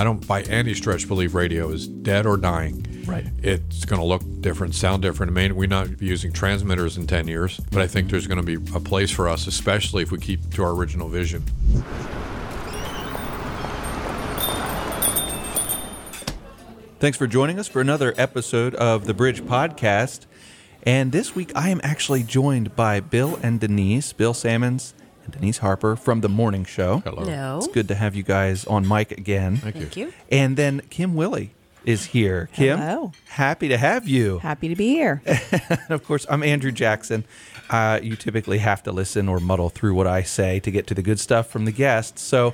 I don't by any stretch believe radio is dead or dying. Right. It's going to look different, sound different. I mean, we're not using transmitters in 10 years, but I think there's going to be a place for us, especially if we keep to our original vision. Thanks for joining us for another episode of the Bridge Podcast. And this week I am actually joined by Bill and Denise, Bill Sammons and Denise Harper from the morning show. Hello. No. It's good to have you guys on mic again. Thank you. Thank you. And then Kim Willie is here. Kim, Hello. happy to have you. Happy to be here. And of course, I'm Andrew Jackson. Uh, you typically have to listen or muddle through what I say to get to the good stuff from the guests. So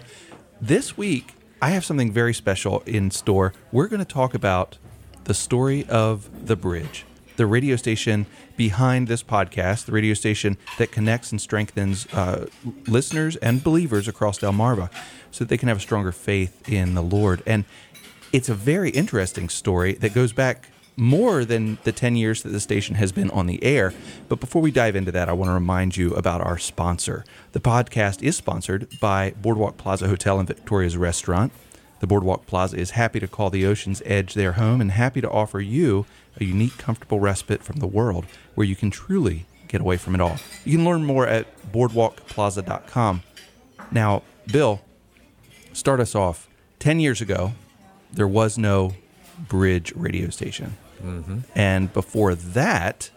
this week, I have something very special in store. We're going to talk about the story of The Bridge, the radio station behind this podcast, the radio station that connects and strengthens uh, listeners and believers across Delmarva so that they can have a stronger faith in the Lord. And it's a very interesting story that goes back more than the 10 years that the station has been on the air. But before we dive into that, I want to remind you about our sponsor. The podcast is sponsored by Boardwalk Plaza Hotel and Victoria's Restaurant. The Boardwalk Plaza is happy to call the ocean's edge their home and happy to offer you a unique, comfortable respite from the world where you can truly get away from it all. You can learn more at boardwalkplaza.com. Now, Bill, start us off. 10 years ago, there was no bridge radio station. And before that,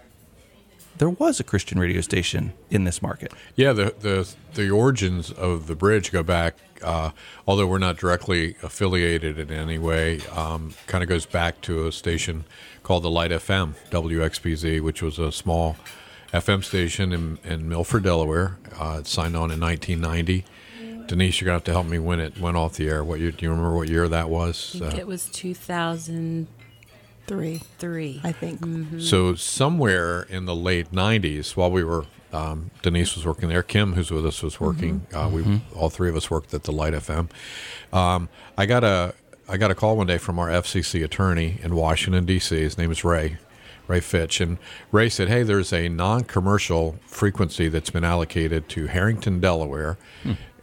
there was a Christian radio station in this market. Yeah, the the the origins of the bridge go back. Uh, although we're not directly affiliated in any way, um, kind of goes back to a station called the Light FM WXPZ, which was a small FM station in, in Milford, Delaware. Uh, it signed on in 1990. Denise, you're gonna have to help me when it went off the air. What year? Do you remember what year that was? I think Uh, it was 2003. Three, I think. So somewhere in the late '90s, while we were um, Denise was working there, Kim, who's with us, was working. Uh, we all three of us worked at the Light FM. Um, I got a I got a call one day from our FCC attorney in Washington D.C. His name is Ray. Ray Fitch and Ray said, "Hey, there's a non-commercial frequency that's been allocated to Harrington, Delaware.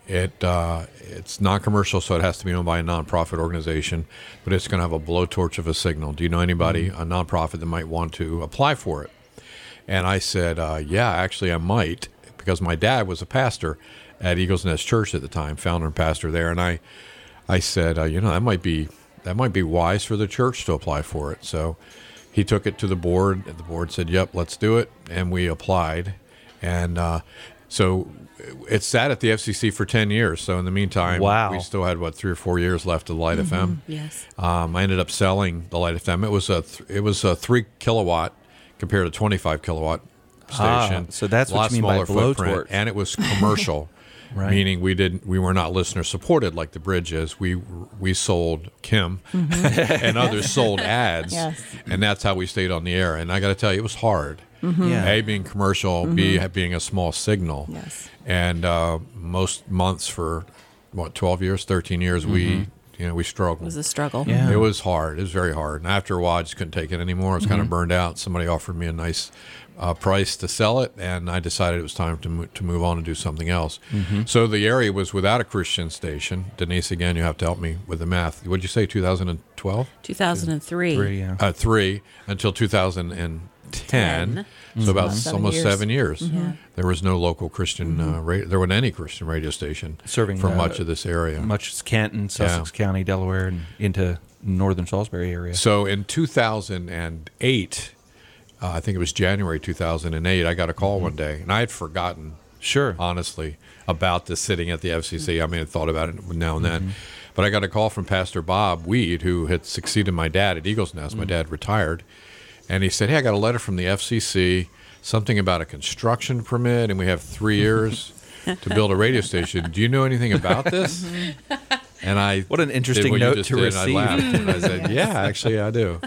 It uh, it's non-commercial, so it has to be owned by a nonprofit organization, but it's going to have a blowtorch of a signal. Do you know anybody, a nonprofit, that might want to apply for it?" And I said, uh, "Yeah, actually, I might, because my dad was a pastor at Eagles Nest Church at the time, founder and pastor there, and I." I said, uh, you know, that might be that might be wise for the church to apply for it. So he took it to the board. and The board said, "Yep, let's do it," and we applied. And uh, so it sat at the FCC for ten years. So in the meantime, Wow. we still had what three or four years left of Light FM. Yes. Um, I ended up selling the Light FM. It was a th- it was a three kilowatt compared to twenty five kilowatt station. Ah, station. so that's A what lot you mean by smaller footprint, blowtorch. and it was commercial. Right. Meaning we didn't we were not listener supported like the bridge is. We we sold Kim mm-hmm. and others sold ads, Yes. and that's how we stayed on the air. And I got to tell you, it was hard. Mm-hmm. Yeah. A being commercial, B mm-hmm. being a small signal. Yes. And uh, most months for what twelve years, thirteen years, we you know, we struggled. It was a struggle. Yeah. It was hard. It was very hard. And after a while, I just couldn't take it anymore. I was mm-hmm. kind of burned out. Somebody offered me a nice uh, price to sell it, and I decided it was time to, mo- to move on and do something else. Mm-hmm. So the area was without a Christian station. Denise, again, you have to help me with the math. What did you say, 2012? 2003. Three, yeah. uh, three until 2000 and 10, so about seven almost years. seven years. Mm-hmm. There was no local Christian uh, mm-hmm. uh, radio. There wasn't any Christian radio station serving for uh, much of this area, much as Canton, Sussex yeah. County, Delaware, and into northern Salisbury area. So in 2008, uh, I think it was January 2008, I got a call mm-hmm. one day, and I had forgotten, sure, honestly, about the sitting at the FCC. Mm-hmm. I mean, I thought about it now and then. Mm-hmm. But I got a call from Pastor Bob Weed, who had succeeded my dad at Eagles Nest. My dad retired and he said, Hey, I got a letter from the FCC, something about a construction permit, and we have three years to build a radio station. Do you know anything about this? And I What an interesting what note to did, and I receive. laughed, and I said, "Yeah, actually, I do."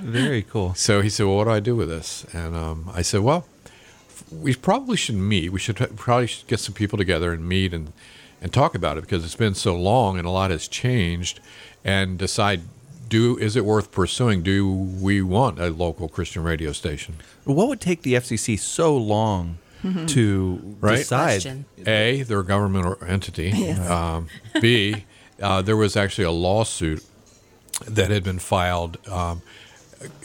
Very cool. So he said, "Well, what do I do with this?" And um, I said, "Well, we probably should meet. We should probably should get some people together and meet and and talk about it because it's been so long and a lot has changed, and decide." Do is it worth pursuing? Do we want a local Christian radio station? What would take the FCC so long to Right. decide? Question. A, they're a government or entity. Um, B, uh, there was actually a lawsuit that had been filed, um,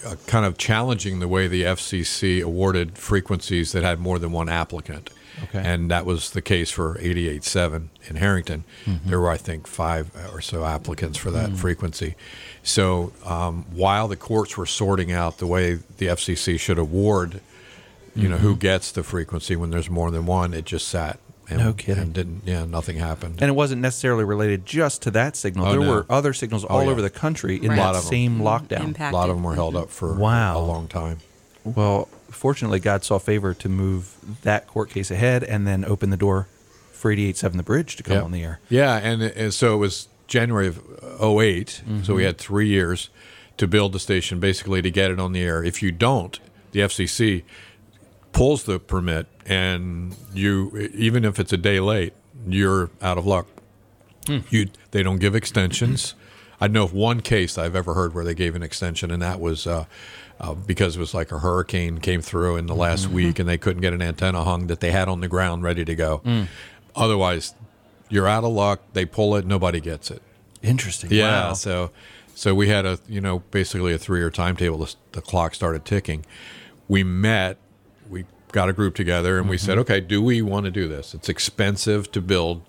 uh, kind of challenging the way the FCC awarded frequencies that had more than one applicant. Okay. And that was the case for 88.7 in Harrington. There were, I think, five or so applicants for that frequency. So um, while the courts were sorting out the way the FCC should award, you know, who mm-hmm. gets the frequency when there's more than one, it just sat. And, No kidding. And didn't, yeah, nothing happened. And it wasn't necessarily related just to that signal. Oh, there no. were other signals Oh, all yeah. over the country in Right. that mm-hmm. Lot of 'em. same lockdown. Impact. a lot of them were held up mm-hmm. for Wow. a long time. Well, fortunately, God saw favor to move that court case ahead and then open the door for 88.7 The Bridge to come Yep. on the air. Yeah, and, and so it was January of 8 So we had three years to build the station, basically to get it on the air. If you don't, the FCC pulls the permit, and you even if it's a day late, you're out of luck. You they don't give extensions. I know of one case I've ever heard where they gave an extension, and that was uh, uh, because it was like a hurricane came through in the last week, and they couldn't get an antenna hung that they had on the ground ready to go. Otherwise, you're out of luck. They pull it, nobody gets it. Interesting. Yeah. Wow. So, so we had a you know basically a three year timetable. The, the clock started ticking. We met. We got a group together and we said, okay, do we want to do this? It's expensive to build.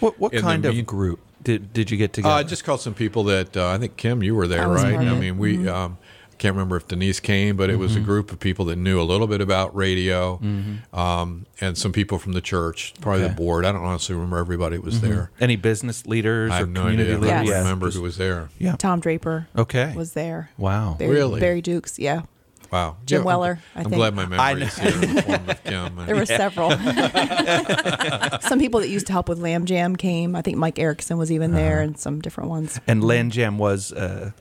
What, what In the kind of mean- group did, did you get together? Uh, I just called some people that uh, I think Kim, you were there, I right? I mean, we. Um, I can't remember if Denise came, but it was a group of people that knew a little bit about radio, um, and some people from the church, probably Okay. the board. I don't honestly remember everybody that was there. Any business leaders I or no community idea. Leaders? don't Yes. remember Just- who was there. Yeah. Tom Draper Okay. was there. wow. Barry, Really? Barry Dukes, yeah. Wow, Jim I'm- Weller, I I'm glad my memory is here in the form of Kim. There were several. some people that used to help with Lamb Jam came. I think Mike Erickson was even there, and some different ones. And Land Jam was uh,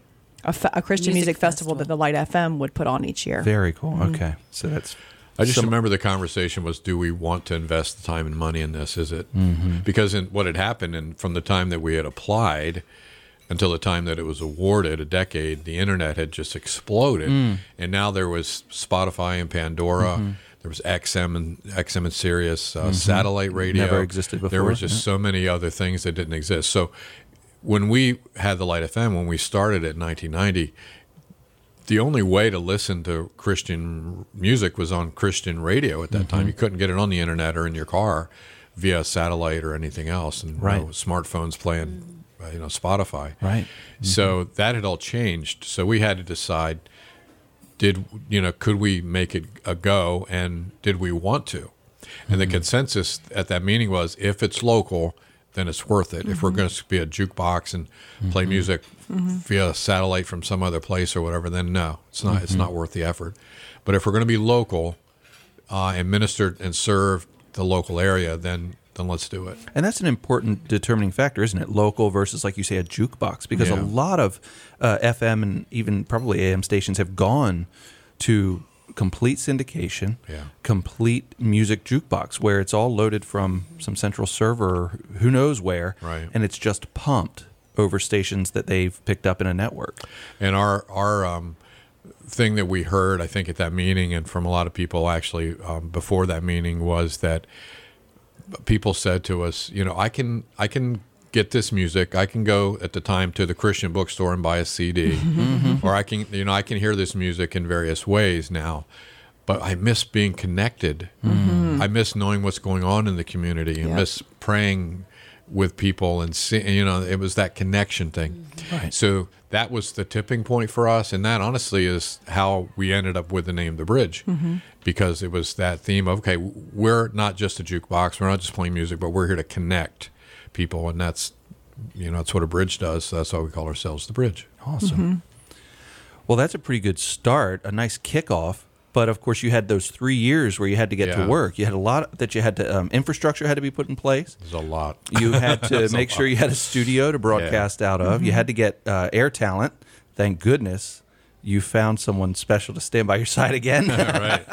A, fe- a Christian music, Music festival. that the Light FM would put on each year. very cool. Okay. So that's. I just some- remember the conversation was: Do we want to invest the time and money in this? Is it Mm-hmm. because in what had happened, and from the time that we had applied until the time that it was awarded, a decade, the internet had just exploded, Mm. and now there was Spotify and Pandora. Mm-hmm. There was XM and XM and Sirius, uh, satellite radio. Never existed before. There before, was just yeah. so many other things that didn't exist. So when we had the Light FM, when we started it in 1990, the only way to listen to Christian music was on Christian radio at that Mm-hmm. time. You couldn't get it on the internet or in your car via satellite or anything else, and Right. no smartphones playing, uh, you know, Spotify. Right. So that had all changed. So we had to decide: did you know? Could we make it a go, and did we want to? And the consensus at that meeting was: if it's local, then it's worth it. If we're going to be a jukebox and play music via satellite from some other place or whatever, then no, it's not. It's not worth the effort. But if we're going to be local uh, and minister and serve the local area, then then let's do it. And that's an important determining factor, isn't it? Local versus, like you say, a jukebox. Because a lot of uh, FM and even probably AM stations have gone to complete syndication, Yeah. complete music jukebox, where it's all loaded from some central server, who knows where, Right. and it's just pumped over stations that they've picked up in a network. And our our um, thing that we heard, I think, at that meeting, and from a lot of people actually um, before that meeting, was that people said to us, you know, I can I can get this music. I can go at the time to the Christian bookstore and buy a CD, mm-hmm. or I can you know I can hear this music in various ways now. But I miss being connected. Mm-hmm. I miss knowing what's going on in the community. I miss praying with people and see, you know it was that connection thing. Mm-hmm. Right. So that was the tipping point for us, and that honestly is how we ended up with the name The Bridge, because it was that theme of okay, we're not just a jukebox, we're not just playing music, but we're here to connect people, and that's you know that's what a bridge does. So that's why we call ourselves The Bridge. Awesome. Well, that's a pretty good start, a nice kickoff. But of course, you had those three years where you had to get Yeah. to work. You had a lot that you had to um, infrastructure had to be put in place. There's a lot. You had to make sure you had a studio to broadcast out of. You had to get uh, air talent. Thank goodness you found someone special to stand by your side again. right.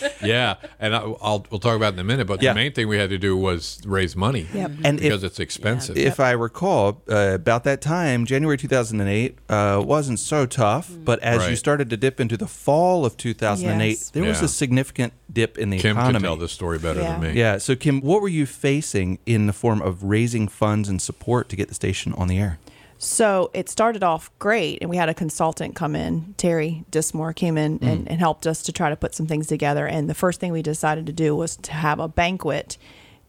yeah, and I, I'll we'll talk about it in a minute. But Yeah. the main thing we had to do was raise money. Yep. And if- because it's expensive. If I recall, uh, about that time, January 2008 uh, wasn't so tough. But as you started to dip into the fall of 2008, Yes. there was a significant dip in the Kim economy. Kim can tell this story better Yeah. than me. Yeah. So, Kim, what were you facing in the form of raising funds and support to get the station on the air? So it started off great, and we had a consultant come in. Terry Dismore came in and, mm. and helped us to try to put some things together. And the first thing we decided to do was to have a banquet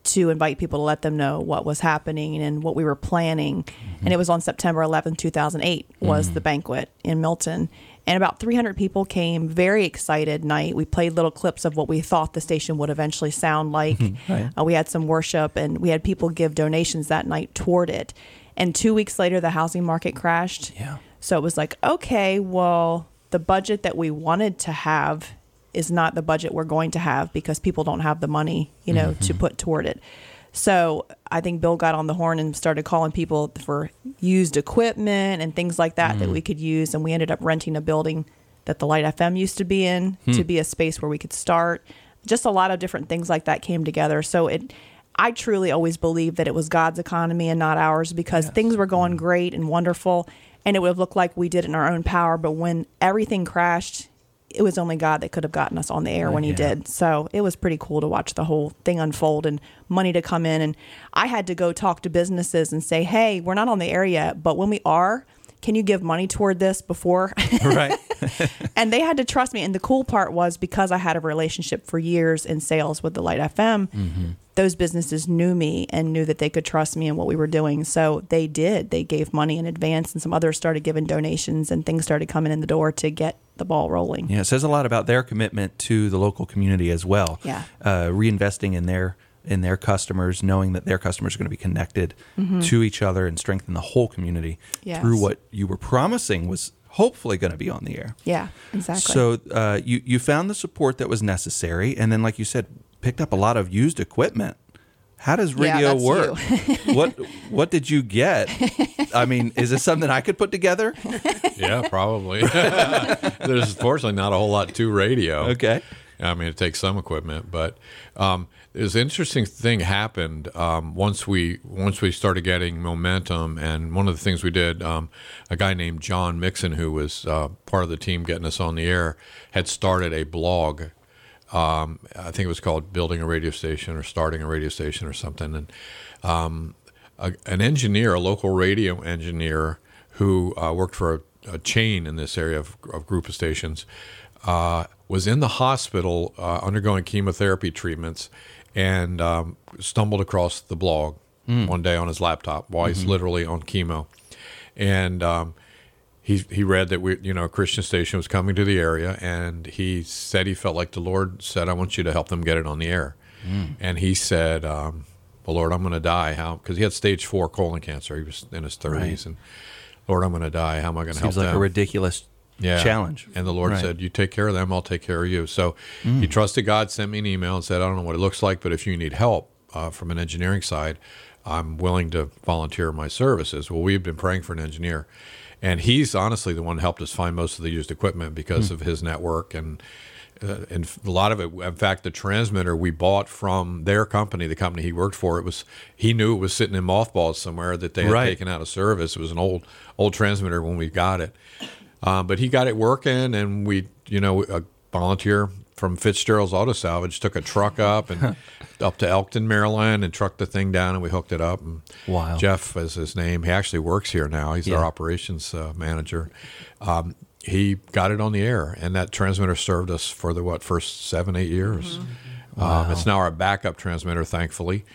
to invite people to let them know what was happening and what we were planning. Mm-hmm. And it was on September 11th, 2008 was mm-hmm. the banquet in Milton. And about 300 people came, very excited night. We played little clips of what we thought the station would eventually sound like. Right. Uh, we had some worship and we had people give donations that night toward it. And two weeks later, the housing market crashed. Yeah. So it was like, okay, well, the budget that we wanted to have is not the budget we're going to have because people don't have the money, you know, to mm-hmm. put toward it. So I think Bill got on the horn and started calling people for used equipment and things like that that mm. we could use. And we ended up renting a building that the Light FM used to be in hmm. to be a space where we could start. Just a lot of different things like that came together. So it, I truly always believed that it was God's economy and not ours because things were going mm-hmm. great and wonderful, and it would have looked like we did it in our own power. But when everything crashed, it was only God that could have gotten us on the air when He yeah. did. So it was pretty cool to watch the whole thing unfold and money to come in. And I had to go talk to businesses and say, "Hey, we're not on the air yet, but when we are." Can you give money toward this before? right. and they had to trust me. And the cool part was because I had a relationship for years in sales with the Light FM, those businesses knew me and knew that they could trust me and what we were doing. So they did. They gave money in advance, and some others started giving donations, and things started coming in the door to get the ball rolling. Yeah, it says a lot about their commitment to the local community as well. Yeah. uh, reinvesting in their in their customers, knowing that their customers are going to be connected to each other and strengthen the whole community Yes. through what you were promising was hopefully going to be on the air. Yeah, exactly. So uh, you you found the support that was necessary, and then, like you said, picked up a lot of used equipment. How does Yeah, radio that's work? what what did you get? I mean, is this something I could put together? Yeah, probably. There's fortunately not a whole lot to radio. Okay. I mean, it takes some equipment, but um, there's an interesting thing happened um, once we once we started getting momentum. And one of the things we did, um, a guy named John Mixon, who was uh, part of the team getting us on the air, had started a blog. Um, I think it was called "Building a Radio Station" or "Starting a Radio Station" or something. And um, a, an engineer, a local radio engineer who uh, worked for a, a chain in this area of, of group of stations, uh, was in the hospital uh, undergoing chemotherapy treatments and um, stumbled across the blog one day on his laptop while he's literally on chemo. And um, he, he read that we, you know, a Christian station was coming to the area, and he said he felt like the Lord said, "I want you to help them get it on the air." And he said, um, "Well, Lord, I'm going to die. How? Because he had stage four colon cancer. He was in his 30s, Right. and Lord, I'm going to die. How am I going to help Seems like them?" a ridiculous challenge. And the Lord Right. said, "You take care of them. I'll take care of you." So he trusted God. Sent me an email and said, "I don't know what it looks like, but if you need help uh, from an engineering side, I'm willing to volunteer my services." Well, we've been praying for an engineer, and he's honestly the one who helped us find most of the used equipment because of his network and. Uh, and a lot of it, in fact, the transmitter we bought from their company, the company he worked for, it was he knew it was sitting in mothballs somewhere that they had Right. taken out of service. It was an old old transmitter when we got it, um, but he got it working, and we, you know, a volunteer from Fitzgerald's Auto Salvage took a truck up and up to Elkton, Maryland, and trucked the thing down, and we hooked it up. And Wow. Jeff is his name. He actually works here now. He's Yeah. our operations uh, manager. Um, he got it on the air, and that transmitter served us for the what first seven, eight years. Um, it's now our backup transmitter, thankfully.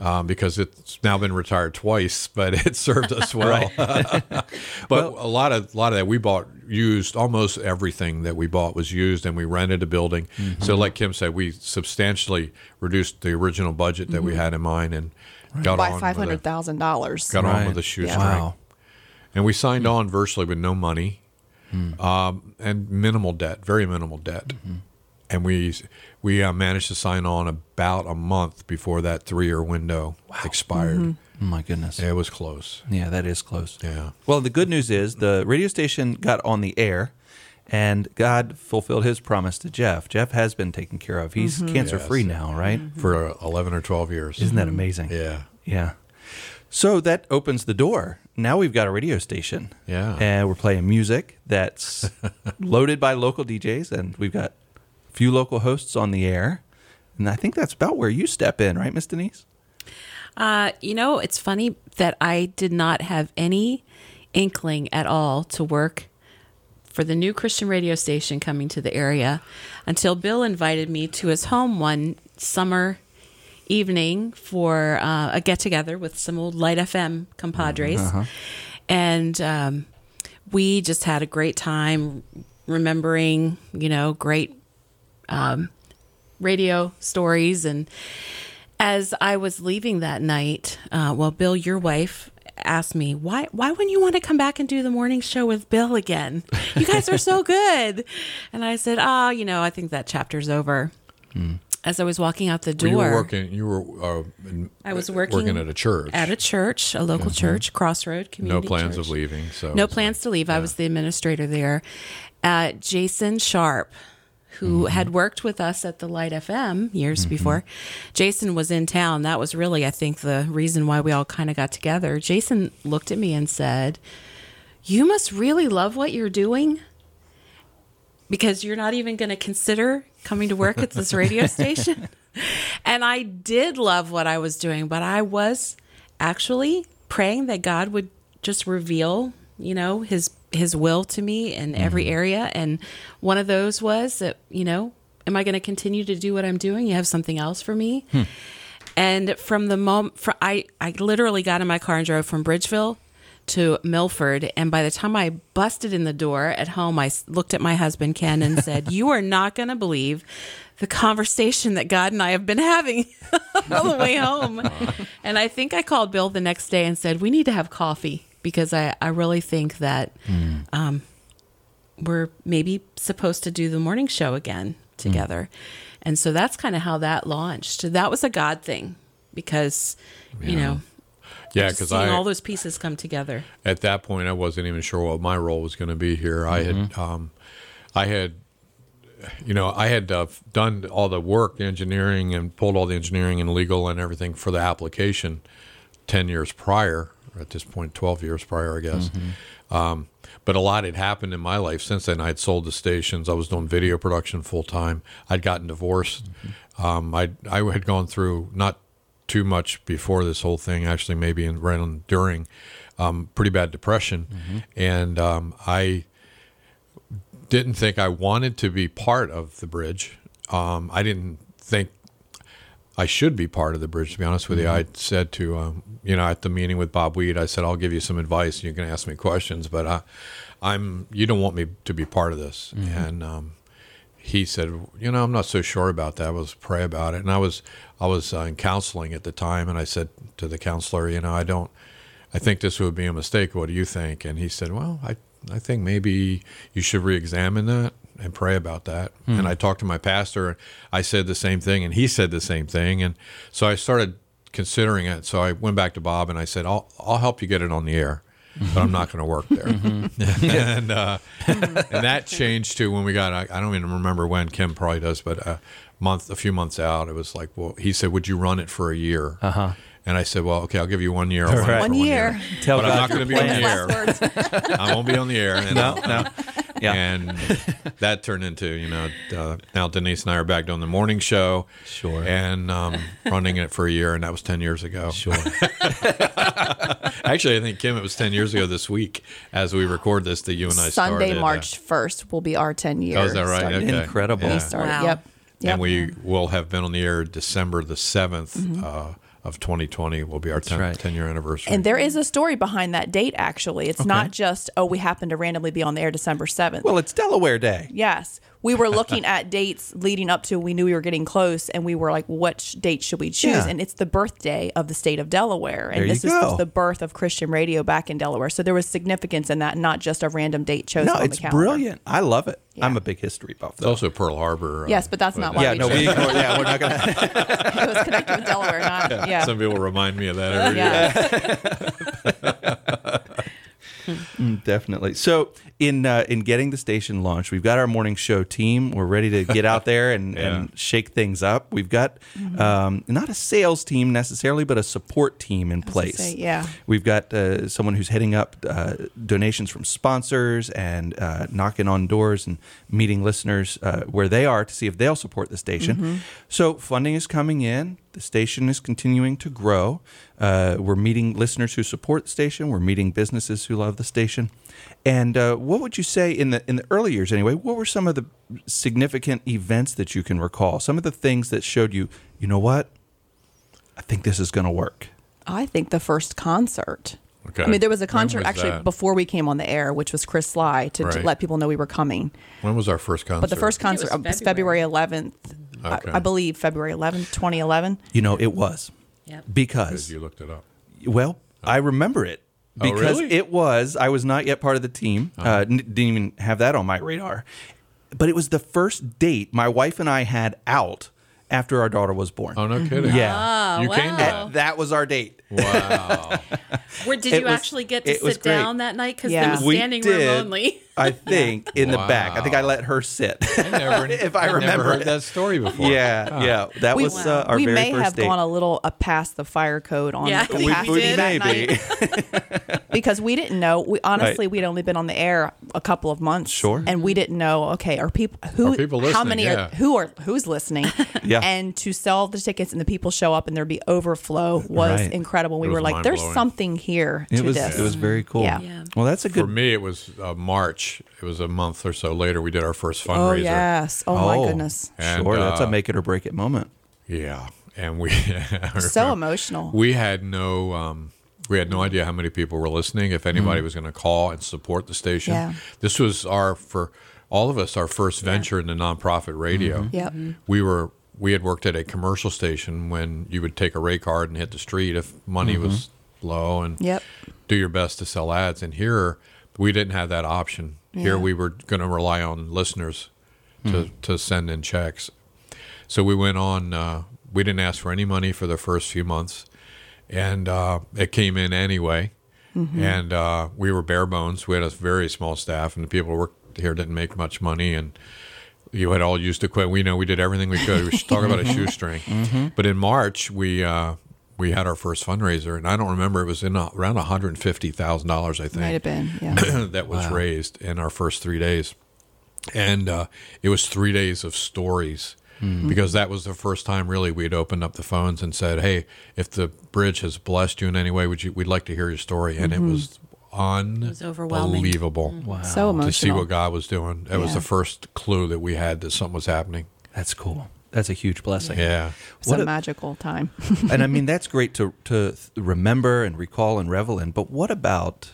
Um, because it's now been retired twice, but it served us well. But a lot of a lot of that we bought used. Almost everything that we bought was used, and we rented a building. Mm-hmm. So, like Kim said, we substantially reduced the original budget that we mm-hmm. had in mind, and got by on with hundred a, dollars. got on with a shoestring. Wow. And we signed mm. on virtually with no money, mm. um, and minimal debt, very minimal debt. Mm-hmm. And we we uh, managed to sign on about a month before that three year window expired. Oh my goodness. It was close. Yeah, that is close. Yeah. Well, the good news is the radio station got on the air, and God fulfilled His promise to Jeff. Jeff has been taken care of. He's cancer free Yes. now, right? for uh, 11 or 12 years. Isn't that amazing? Yeah. Yeah. So that opens the door. Now we've got a radio station. Yeah. And we're playing music that's loaded by local DJs, and we've got a few local hosts on the air. And I think that's about where you step in, right, Miss Denise? Uh, you know, it's funny that I did not have any inkling at all to work for the new Christian radio station coming to the area until Bill invited me to his home one summer evening for uh, a get together with some old Light FM compadres. And um, we just had a great time remembering, you know, great um, radio stories and as I was leaving that night, uh, well, Bill, your wife asked me why why wouldn't you want to come back and do the morning show with Bill again? You guys are so good. And I said, oh, you know, I think that chapter's over. As I was walking out the door, Well, you were working. You were. Uh, in, I was working at a church. at a church, a local church, Crossroad Community. no plans Church. of leaving. So No plans like- to leave. I was the administrator there. Uh, Jason Sharp, who Mm-hmm. had worked with us at the Light FM years before, Jason was in town. That was really, I think, the reason why we all kind of got together. Jason looked at me and said, You must really love what you're doing because you're not even going to consider coming to work at this radio station. And I did love what I was doing, but I was actually praying that God would just reveal, you know, his his will to me in every mm-hmm. area and one of those was that, you know, am I going to continue to do what I'm doing? You have something else for me? Hmm. And from the moment for, I I literally got in my car and drove from Bridgeville to Milford. And by the time I busted in the door at home, I looked at my husband, Ken, and said, You are not going to believe the conversation that God and I have been having all the way home. and I think I called Bill the next day and said, We need to have coffee because I, I really think that um, we're maybe supposed to do the morning show again together. And so that's kind of how that launched. That was a God thing because, you know, Yeah, because I all those pieces come together. at that point I wasn't even sure what my role was going to be here. I had, um, I had, you know, I had uh, done all the work, the engineering, and pulled all the engineering and legal and everything for the application ten years prior. At this point, twelve years prior, I guess. Um, but a lot had happened in my life since then. I had sold the stations. I was doing video production full time. I'd gotten divorced. Um, I I had gone through not too much before this whole thing. Actually, maybe in right on during um, pretty bad depression, and um, I didn't think I wanted to be part of the bridge. Um, I didn't think I should be part of the bridge. To be honest with you, I said to um, you know at the meeting with Bob Weed, I said I'll give you some advice. You can ask me questions, but I, I'm you don't want me to be part of this. And um, he said, you know, I'm not so sure about that. I was pray about it, and I was I was uh, in counseling at the time, and I said to the counselor, you know, I don't. I think this would be a mistake. What do you think? And he said, well, I I think maybe you should re-examine that and pray about that. And I talked to my pastor. I said the same thing, and he said the same thing. And so I started considering it. So I went back to Bob and I said, I'll I'll help you get it on the air, but I'm not going to work there. and uh, and that changed to when we got. I, I don't even remember when. Kim probably does, but a month, a few months out, it was like, well, he said, would you run it for a year? Uh huh. And I said, well, okay, I'll give you one year. I'll run it Right. for One year. Tell but I'm not going to be on the air. I won't be on the air. And, No, no. Yeah. And that turned into, you know, uh, now Denise and I are back doing the morning show. Sure. And um, running it for a year, and that was 10 years ago. Sure. Actually, I think, Kim, it was 10 years ago this week as we record this that you and I Sunday, started. uh, March 1st will be our 10 years. Oh, is that right? starting. Okay. Incredible. Yeah. We started. Wow. Yep. Yep. And we will have been on the air December the 7th uh, of 2020 will be our 10, right. 10 year anniversary. And there is a story behind that date, actually. It's not just, oh, we happen to randomly be on the air December 7th. Well, it's Delaware Day. yes. We were looking at dates leading up to, we knew we were getting close, and we were like, which date should we choose? Yeah. And it's the birthday of the state of Delaware. And There you this is go. the birth of Christian radio back in Delaware. So there was significance in that, not just a random date chosen No, on it's the calendar. brilliant. I love it. Yeah. I'm a big history buff. it's also Pearl Harbor. uh, Yes, but that's not why yeah, we no, chose we ignore, yeah, we're not gonna. it was connected with Delaware, not, yeah. Some people remind me of that every year. yeah. Mm, Definitely. So in uh, in getting the station launched, we've got our morning show team. We're ready to get out there and, Yeah. and shake things up. We've got um, not a sales team necessarily, but a support team in place. say, yeah. We've got uh, someone who's heading up uh, donations from sponsors and uh, knocking on doors and meeting listeners uh, where they are to see if they'll support the station. Mm-hmm. So funding is coming in. The station is continuing to grow. Uh, we're meeting listeners who support the station. We're meeting businesses who love the station. And uh, what would you say in the in the early years anyway? What were some of the significant events that you can recall? Some of the things that showed you, you know what? I think this is going to work. I think the first concert. Okay. I mean, there was a concert was actually that? before we came on the air, which was Chris Sligh to, to let people know we were coming. When was our first concert? But the first think it concert was uh, was February February. 11th. Okay. I, I believe February 11th, 2011. You know, it was Yep. because Because you looked it up. Well, I remember it Oh, because really? it was. I was not yet part of the team. Uh, n- didn't even have that on my radar. But it was the first date my wife and I had out after our daughter was born. Oh no kidding. Yeah. Ah, you wow. came to that. That was our date. Wow. Where did It you was- actually get to it was sit great. down that night? Because Yeah. there was We standing did. room only. I think in the back. I think I let her sit. I never, If I I'd remember never heard that story before. yeah, yeah. That We, was uh, our we very may first have date. gone a little uh, past the fire code on Yeah, the we- capacity we that maybe. night because we didn't know. We honestly Right. we'd only been on the air a couple of months, Sure. and we didn't know. Okay, are people who Are people how many Yeah. are who are who's listening? Yeah. and to sell the tickets and the people show up and there be overflow was Right. incredible. We were like, there's something here It to was this. it was very cool. Yeah. Yeah. Well, that's a good. For me, it was uh, March. It was a month or so later. We did our first fundraiser. oh yes! Oh, my goodness! And, sure, that's a uh, make it or break it moment. Yeah, and we So emotional. We had no um, we had no idea how many people were listening. If anybody was going to call and support the station, Yeah. this was our for all of us our first venture into nonprofit radio. Yep. We were we had worked at a commercial station when you would take a rate card and hit the street if money was low and Yep. do your best to sell ads. And here we didn't have that option. Here we were going to rely on listeners to, to send in checks. So we went on. Uh, we didn't ask for any money for the first few months, and uh, it came in anyway. And uh, we were bare bones. We had a very small staff, and the people who worked here didn't make much money. And you had all used to quit. We know we did everything we could. We should talk about a shoestring. But in March, we uh, we had our first fundraiser, and I don't remember. It was in a, around one hundred fifty thousand dollars, I think Might have been. Yeah. that was raised in our first three days. And uh, it was three days of stories because that was the first time really we had opened up the phones and said, "Hey, if the bridge has blessed you in any way, would you? We'd like to hear your story." And it was was overwhelming. unbelievable mm-hmm. So emotional. to see what God was doing. It was the first clue that we had that something was happening. That's cool. That's a huge blessing. Yeah. It's What a a- magical time. and I mean that's great to to remember and recall and revel in. But what about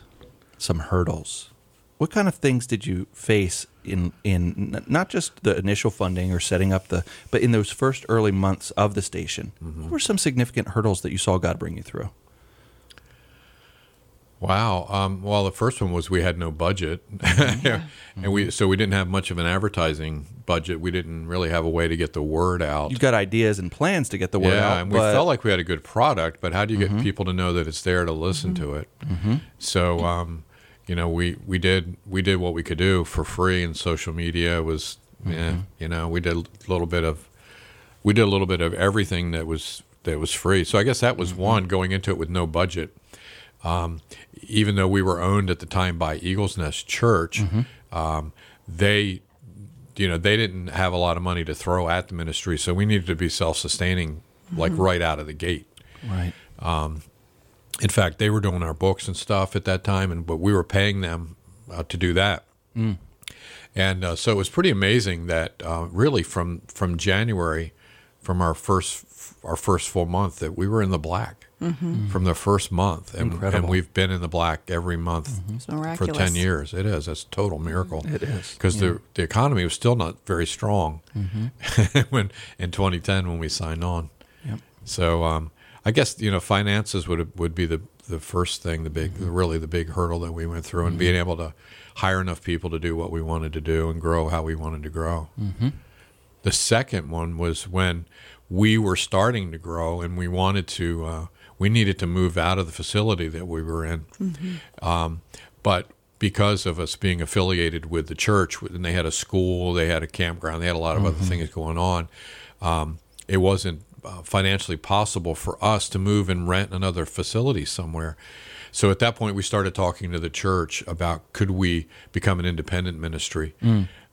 some hurdles? What kind of things did you face in in not just the initial funding or setting up the, but in those first early months of the station? Mm-hmm. What were some significant hurdles that you saw God bring you through? Wow. Um, well, the first one was we had no budget, mm-hmm. and we mm-hmm. so we didn't have much of an advertising budget. We didn't really have a way to get the word out. You've got ideas and plans to get the word yeah, out, and we but felt like we had a good product, but how do you get mm-hmm. people to know that it's there to listen to it? So, um, you know, we, we did we did what we could do for free, and social media was, yeah, you know, we did a little bit of we did a little bit of everything that was that was free. So I guess that was one going into it with no budget. Um, even though we were owned at the time by Eagles Nest Church, um, they, you know, they didn't have a lot of money to throw at the ministry, so we needed to be self-sustaining, like right out of the gate. right. In fact, they were doing our books and stuff at that time, and but we were paying them uh, to do that. And uh, so it was pretty amazing that uh, really from from January, from our first our first full month, that we were in the black Mm-hmm. from the first month, and, Incredible. and we've been in the black every month mm-hmm. It's for ten years. It is. That's a total mm-hmm. miracle. It is, because the the economy was still not very strong when in 2010 when we signed on. Yep. So um, I guess you know finances would would be the the first thing, the big, really the big hurdle that we went through, and being able to hire enough people to do what we wanted to do and grow how we wanted to grow. The second one was when we were starting to grow and we wanted to, uh, we needed to move out of the facility that we were in. Um, but because of us being affiliated with the church, and they had a school, they had a campground, they had a lot of other things going on, um, it wasn't uh, financially possible for us to move and rent another facility somewhere. So at that point, we started talking to the church about could we become an independent ministry.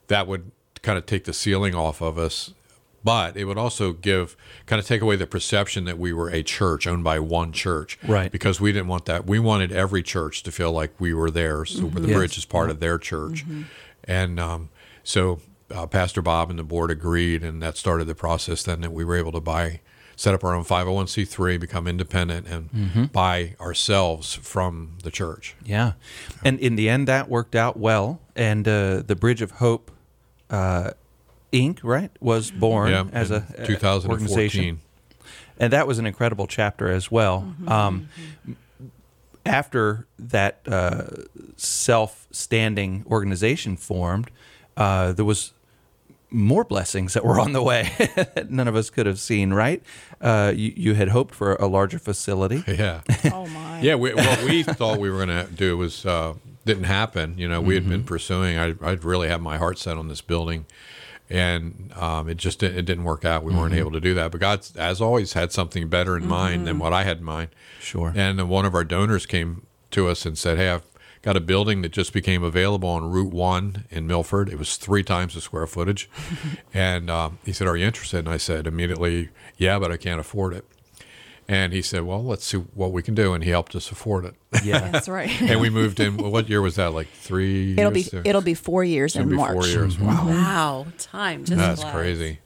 That would kind of take the ceiling off of us, but it would also give kind of take away the perception that we were a church owned by one church, Right. Because we didn't want that. We wanted every church to feel like we were theirs. So the Yes. bridge is part of their church, and um, so uh, Pastor Bob and the board agreed, and that started the process. Then that we were able to buy, set up our own five hundred one c three, become independent, and buy ourselves from the church. Yeah, and in the end, that worked out well. And uh, the Bridge of Hope uh, Inc. Right was born Yeah, as in a a 2014. organization, and that was an incredible chapter as well. Um, after that uh, self-standing organization formed, uh, there was more blessings that were on the way that none of us could have seen. Right? Uh, you, you had hoped for a larger facility. Yeah. Oh my. Yeah, we, what we thought we were going to do was uh, didn't happen. You know, we had been pursuing. I I really had my heart set on this building, and um, it just didn't, it didn't work out. We weren't able to do that. But God, as always, had something better in mind than what I had in mind. Sure. And then one of our donors came to us and said, "Hey, I've got a building that just became available on Route One in Milford. It was three times the square footage." and um, he said, "Are you interested?" And I said immediately, "Yeah, but I can't afford it." And he said, "Well, let's see what we can do." And he helped us afford it. Yeah. That's right. and we moved in. well, What year was that? Like three. It'll be years there? it'll be four years It'll in be March. four years. Wow, Wow, time just that's flies. crazy.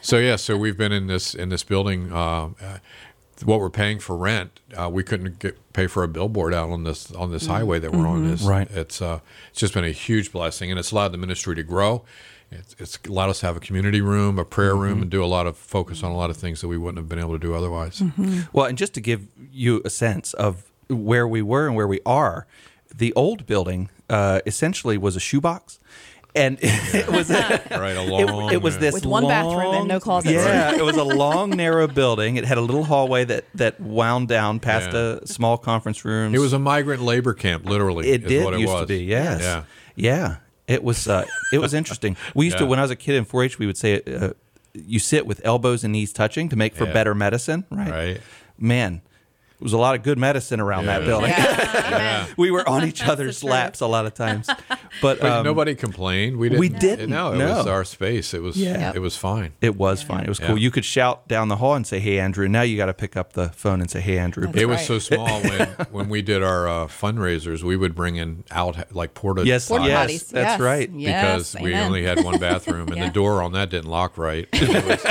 So yeah, so we've been in this in this building. Uh, uh, what we're paying for rent, uh, we couldn't get pay for a billboard out on this on this highway that we're on. This Right. It's uh, it's just been a huge blessing, and it's allowed the ministry to grow. It's, it's allowed us to have a community room, a prayer room, and do a lot of focus on a lot of things that we wouldn't have been able to do otherwise. Well, and just to give you a sense of where we were and where we are, the old building uh, essentially was a shoebox. And it was a, Right, a it, long. it was this With one bathroom and no long- closets. Yeah, it was a long, narrow building. It had a little hallway that that wound down past Yeah. a small conference room. It was a migrant labor camp, literally. It is did what it used was. to be. Yes. Yeah. Yeah. It was. Uh, it was interesting. We used to when I was a kid in 4-H. We would say, uh, "You sit with elbows and knees touching to make for Yeah. better medicine." Right. Right. Man, it was a lot of good medicine around that Yeah. building. Yeah. we were on each other's laps a lot of times. But, But um, nobody complained. We didn't. we didn't, No, it no. was our space. It was. Yeah. It was fine. it was fine. It was cool. Yeah. You could shout down the hall and say, "Hey, Andrew." Now you got to pick up the phone and say, "Hey, Andrew." That's it was right. so small when when we did our uh, fundraisers, we would bring in out like porta Yes, Porta yes, potties. that's Yes. right. because Yes, we only had one bathroom and Yeah. the door on that didn't lock right. It was.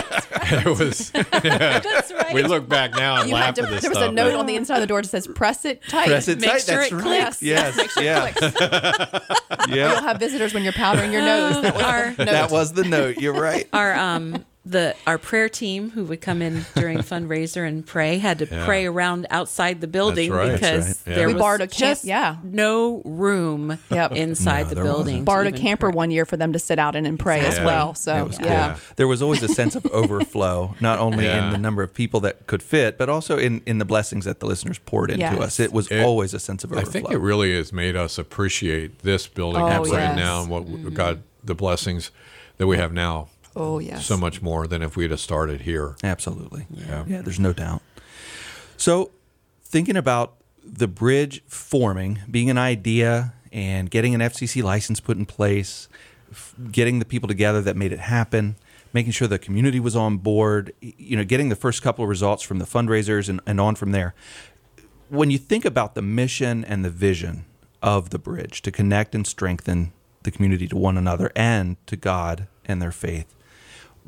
it was That's right. we look back now and You laugh had to, at this there was stuff. a note but- on the inside of the door that says "Press it tight." Press it Make tight. Sure That's it right. clicks. Yes, Make sure it yeah, clicks. You'll have visitors when you're powdering your nose. That was Our- the note. That was the note. You're right. our um the our prayer team who would come in during fundraiser and pray had to Yeah. pray around outside the building right. Because right. Yeah. there We was borrowed a camp- just yeah. no room Yep. inside No, the building. wasn't. a camper pray. one year for them to sit out in and pray as Yeah. well. It So was yeah. cool. Yeah. There was always a sense of overflow, not only in the number of people that could fit, but also in, in the blessings that the listeners poured into Yes. us. It was It- always a sense of overflow. I think it really has made us appreciate this building Oh, that we're in yes. now and what mm-hmm. God, the blessings that we have now. Oh um, yes. So much more than if we'd have started here. Absolutely. Yeah. Yeah, there's no doubt. So, thinking about the bridge forming, being an idea, and getting an FCC license put in place, f- getting the people together that made it happen, making sure the community was on board, you know, getting the first couple of results from the fundraisers and, and on from there. When you think about the mission and the vision of the bridge to connect and strengthen the community to one another and to God and their faith,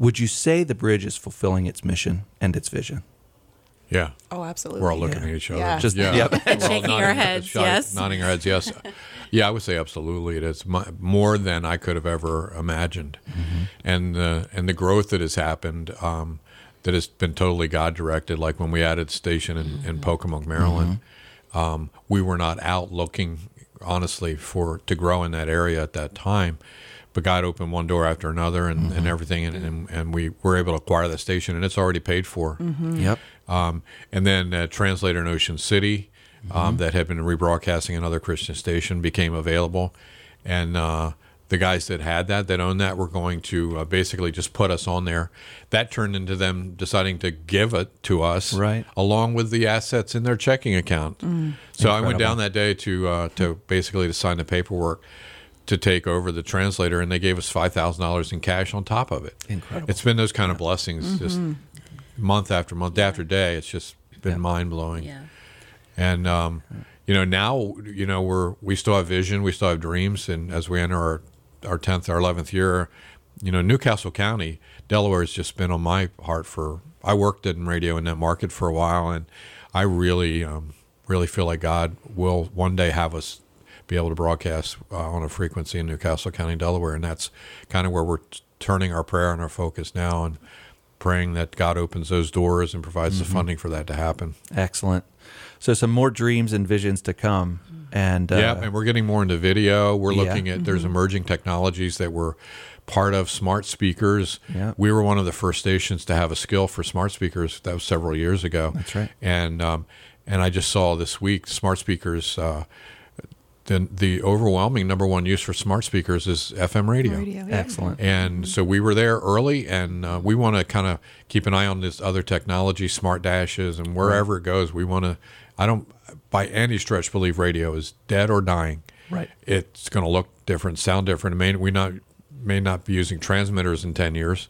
would you say the bridge is fulfilling its mission and its vision? Yeah. Oh, absolutely. We're all looking Yeah. at each other. Yeah. Just- yeah. yep. Shaking nodding our heads, shot- yes. Nodding our heads, yes. Yeah, I would say absolutely. It is mu- more than I could have ever imagined, Mm-hmm. and the and the growth that has happened, um, that has been totally God directed. Like when we added station in, Mm-hmm. in Pocomoke, Maryland, um, we were not out looking honestly for to grow in that area at that time. But God opened one door after another, and, Mm-hmm. and everything, and, and, and we were able to acquire the station, and it's already paid for. Yep. Um, and then uh, translator in Ocean City, um, that had been rebroadcasting another Christian station became available, and uh, the guys that had that, that owned that, were going to uh, basically just put us on there. That turned into them deciding to give it to us, Right. along with the assets in their checking account. So I went down that day to uh, to basically to sign the paperwork to take over the translator, and they gave us five thousand dollars in cash on top of it. Incredible. It's been those kind of blessings, just month after month after day. It's just been Yeah. mind blowing. Yeah. And um, you know, now you know we're we still have vision, we still have dreams, and as we enter our our tenth, our eleventh year, you know, New Castle County, Delaware has just been on my heart for. I worked in radio in that market for a while, and I really, um, really feel like God will one day have us be able to broadcast uh, on a frequency in New Castle County, Delaware, and that's kind of where we're t- turning our prayer and our focus now, and praying that God opens those doors and provides the funding for that to happen. Excellent. So some more dreams and visions to come. And uh, yeah, and we're getting more into video. We're Yeah. looking at there's emerging technologies that we're part of smart speakers. Yeah. We were one of the first stations to have a skill for smart speakers. That was several years ago. That's right. And um, and I just saw this week smart speakers. Uh, the the overwhelming number one use for smart speakers is FM radio. Radio, yeah. excellent. And so we were there early, and uh, we want to kind of keep an eye on this other technology, smart dashes, and wherever it goes, we want to. I don't, by any stretch, believe radio is dead or dying. Right. It's going to look different, sound different. It may we not may not be using transmitters in ten years,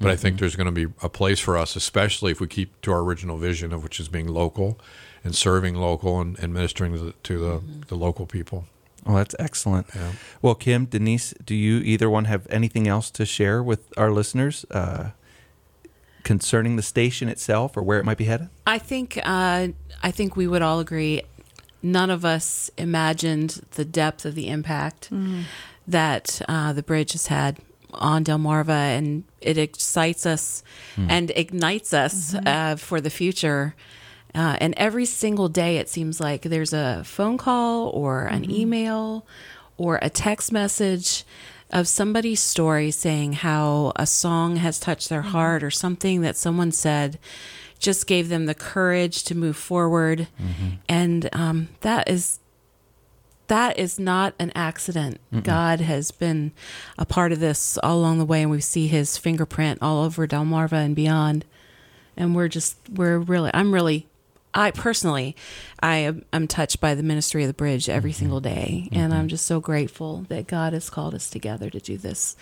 but I think there's going to be a place for us, especially if we keep to our original vision of which is being local and serving local and, and ministering to the, to the, the local people. Well, that's excellent. Yeah. Well, Kim, Denise, do you either one have anything else to share with our listeners uh, concerning the station itself or where it might be headed? I think uh, I think we would all agree. None of us imagined the depth of the impact that uh, the bridge has had on Delmarva, and it excites us and ignites us uh, for the future. Uh, and every single day, it seems like there's a phone call or an email or a text message of somebody's story saying how a song has touched their heart or something that someone said just gave them the courage to move forward. And um, that is that is not an accident. God has been a part of this all along the way, and we see His fingerprint all over Delmarva and beyond. And we're just we're really I'm really I personally I am I'm touched by the ministry of the bridge every single day, and I'm just so grateful that God has called us together to do this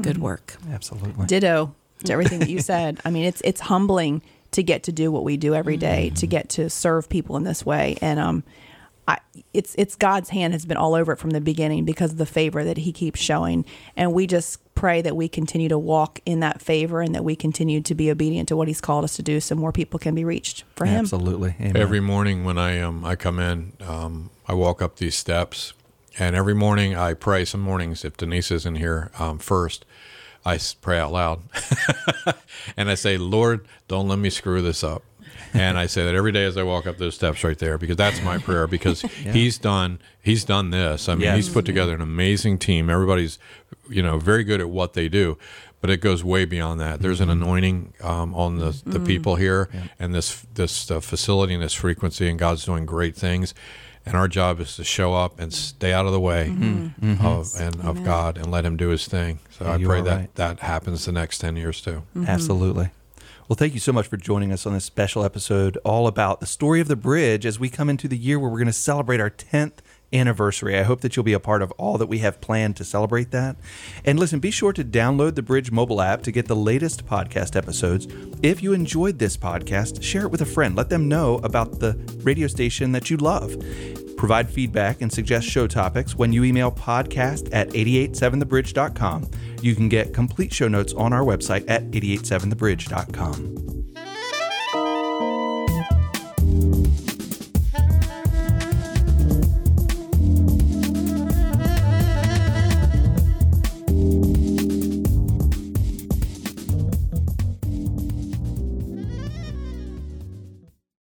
good work. Absolutely. Ditto to everything that you said. I mean, it's it's humbling to get to do what we do every day, Mm-hmm. to get to serve people in this way, and um, I, it's it's God's hand has been all over it from the beginning because of the favor that He keeps showing, and we just pray that we continue to walk in that favor and that we continue to be obedient to what He's called us to do, so more people can be reached for Him. Absolutely. Amen. Every morning when I um I come in, um, I walk up these steps, and every morning I pray. Some mornings, if Denise isn't here um, first, I pray out loud, and I say, "Lord, don't let me screw this up." And I say that every day as I walk up those steps right there, because that's my prayer. Because He's done He's done this. I mean, Yes. He's put together an amazing team. Everybody's, you know, very good at what they do. But it goes way beyond that. There's an anointing um, on the, the people here, and this this uh, facility and this frequency, and God's doing great things. And our job is to show up and stay out of the way of and of God and let Him do His thing. So Yeah, I pray that right. that happens the next ten years too. Absolutely. Well, thank you so much for joining us on this special episode all about the story of the bridge as we come into the year where we're going to celebrate our 10th anniversary. I hope that you'll be a part of all that we have planned to celebrate that. And listen, be sure to download the Bridge mobile app to get the latest podcast episodes. If you enjoyed this podcast, share it with a friend. Let them know about the radio station that you love. Provide feedback and suggest show topics when you email podcast at 887thebridge.com. You can get complete show notes on our website at 887thebridge.com.